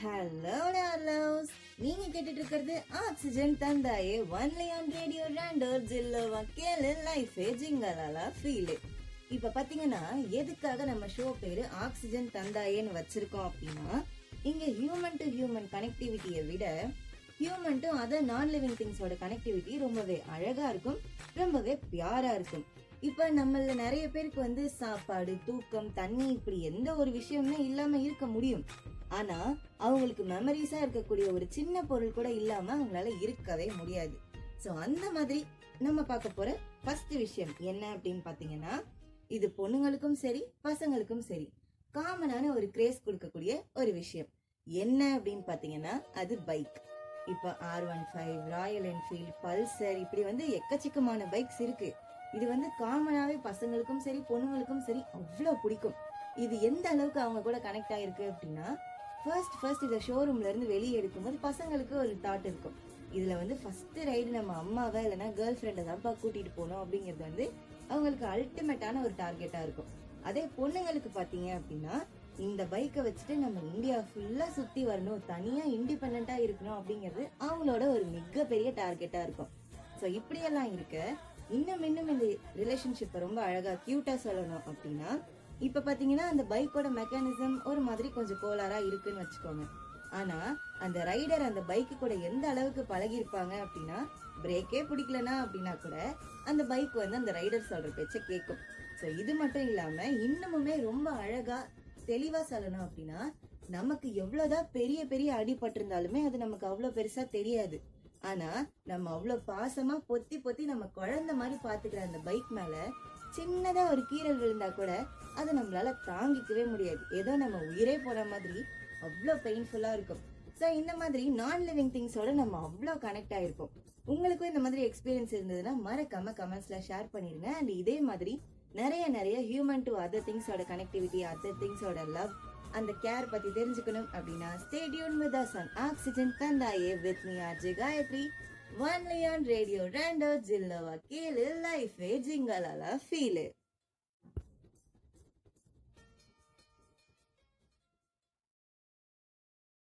Hello டார்லவ்ஸ் நீங்க கேட்டுட்டு இருக்கிறது ஆக்சிஜன் தந்தாயே ஒன்லி ஆன் ரேடியோ ரேண்டர் ஜில்லோவா கேளு லைஃபே ஜிங்கலாலா ஃபீலு இப்ப பாத்தீங்கன்னா எதுக்காக நம்ம ஷோ பேரு ஆக்சிஜன் தந்தாயேன்னு வச்சிருக்கோம் அப்படின்னா இங்க ஹியூமன் டு ஹியூமன் கனெக்டிவிட்டியை விட human to other non living திங்ஸோட connectivity ரொம்பவே அழகா இருக்கும் ரொம்பவே பியாரா இருக்கும். இப்ப நம்மள நிறைய பேருக்கு வந்து சாப்பாடு தூக்கம் தண்ணி இப்படி எந்த ஒரு விஷயம்னா இல்லாம இருக்க முடியும். ஆனா அவங்களுக்கு மெமரிஸா இருக்கக்கூடிய ஒரு சின்ன பொருள் கூட இல்லாம அவங்களால இருக்கவே முடியாது. சோ அந்த மாதிரி நம்ம பார்க்க போற ஃபர்ஸ்ட் விஷயம் என்ன அப்படின்னு பாத்தீங்கன்னா இது பொண்ணுங்களுக்கும் சரி பசங்களுக்கும் சரி காமனான ஒரு கிரேஸ் கொடுக்கக்கூடிய ஒரு விஷயம். என்ன அப்படின்னு பாத்தீங்கன்னா அது பைக் இப்ப R one five Royal Enfield Pulsar இப்படி வந்து எக்கச்சக்கமான பைக்ஸ் இருக்கு. இது வந்து காமனாவே பசங்களுக்கும் சரி பொண்ணுங்களுக்கும் சரி அவ்வளோ பிடிக்கும். இது எந்த அளவுக்கு அவங்க கூட கனெக்ட் ஆயிருக்கு அப்படின்னா ஃபர்ஸ்ட் ஃபர்ஸ்ட் இதை ஷோரூம்ல இருந்து வெளியே எடுக்கும்போது பசங்களுக்கு ஒரு தாட் இருக்கும். இதுல வந்து ஃபர்ஸ்ட் ரைடு நம்ம அம்மாவை இல்லைன்னா கேர்ள் ஃப்ரெண்டை தான்ப்பா கூட்டிட்டு போனோம் அப்படிங்கிறது வந்து அவங்களுக்கு அல்டிமேட்டான ஒரு டார்கெட்டா இருக்கும். அதே பொண்ணுங்களுக்கு பாத்தீங்க அப்படின்னா இந்த பைக்கை வச்சுட்டு நம்ம இந்தியா ஃபுல்லா சுத்தி வரணும் தனியா இண்டிபெண்டா இருக்கணும் அப்படிங்கிறது அவங்களோட ஒரு மிகப்பெரிய டார்கெட்டா இருக்கும். ஸோ இப்படியெல்லாம் இருக்க இன்னும் இன்னும் இந்த ரிலேஷன்ஷிப்பை ரொம்ப அழகா கியூட்டா சொல்லணும் அப்படின்னா இப்ப பாத்தீங்கன்னா அந்த பைக்கோட மெக்கானிசம் ஒரு மாதிரி கொஞ்சம் கோளாறா இருக்குன்னு வச்சுக்கோங்க. ஆனா அந்த ரைடர் அந்த பைக்கு கூட எந்த அளவுக்கு பழகி இருப்பாங்க அப்படின்னா பிரேக்கே பிடிக்கலனா அப்படின்னா கூட அந்த பைக் வந்து அந்த ரைடர் சொல்ற பேச்ச கேட்கும் ஸோ இது மட்டும் இல்லாம இன்னமுமே ரொம்ப அழகா தெளிவா சொல்லணும் அப்படின்னா நமக்கு எவ்வளவுதான் பெரிய பெரிய அடிபட்டிருந்தாலுமே அது நமக்கு அவ்வளவு பெருசா தெரியாது. ஆனா நம்ம அவ்வளவு பாசமா பொத்தி பொத்தி நம்ம குழந்தை மாதிரி பாத்துக்கிற அந்த பைக் மேல சின்னதா ஒரு கீறல் விழுந்தா கூட அதை நம்மளால தாங்கிக்கவே முடியாது. ஏதோ நம்ம உயிரே போற மாதிரி அவ்வளோ பெயின்ஃபுல்லா இருக்கும். ஸோ இந்த மாதிரி நான் லிவிங் திங்ஸோட நம்ம அவ்வளோ கனெக்ட் ஆயிருப்போம். உங்களுக்கும் இந்த மாதிரி எக்ஸ்பீரியன்ஸ் இருந்ததுன்னா மறக்காம கமெண்ட்ஸ்ல ஷேர் பண்ணிருங்க அண்ட் இதே மாதிரி நிறைய நிறைய ஹியூமன் டு அதர் திங்ஸோட கனெக்டிவிட்டி அதர் திங்ஸோட லவ் அந்த கேர் பத்தி தெரிஞ்சுக்கணும் அப்படின்னா stay tuned with us on oxygen தந்தாயே with me RJ Gayathri only on radio ரேண்டோ ஜில்லவா கேளு லைஃபே ஜிங்கலாலா ஃபீலு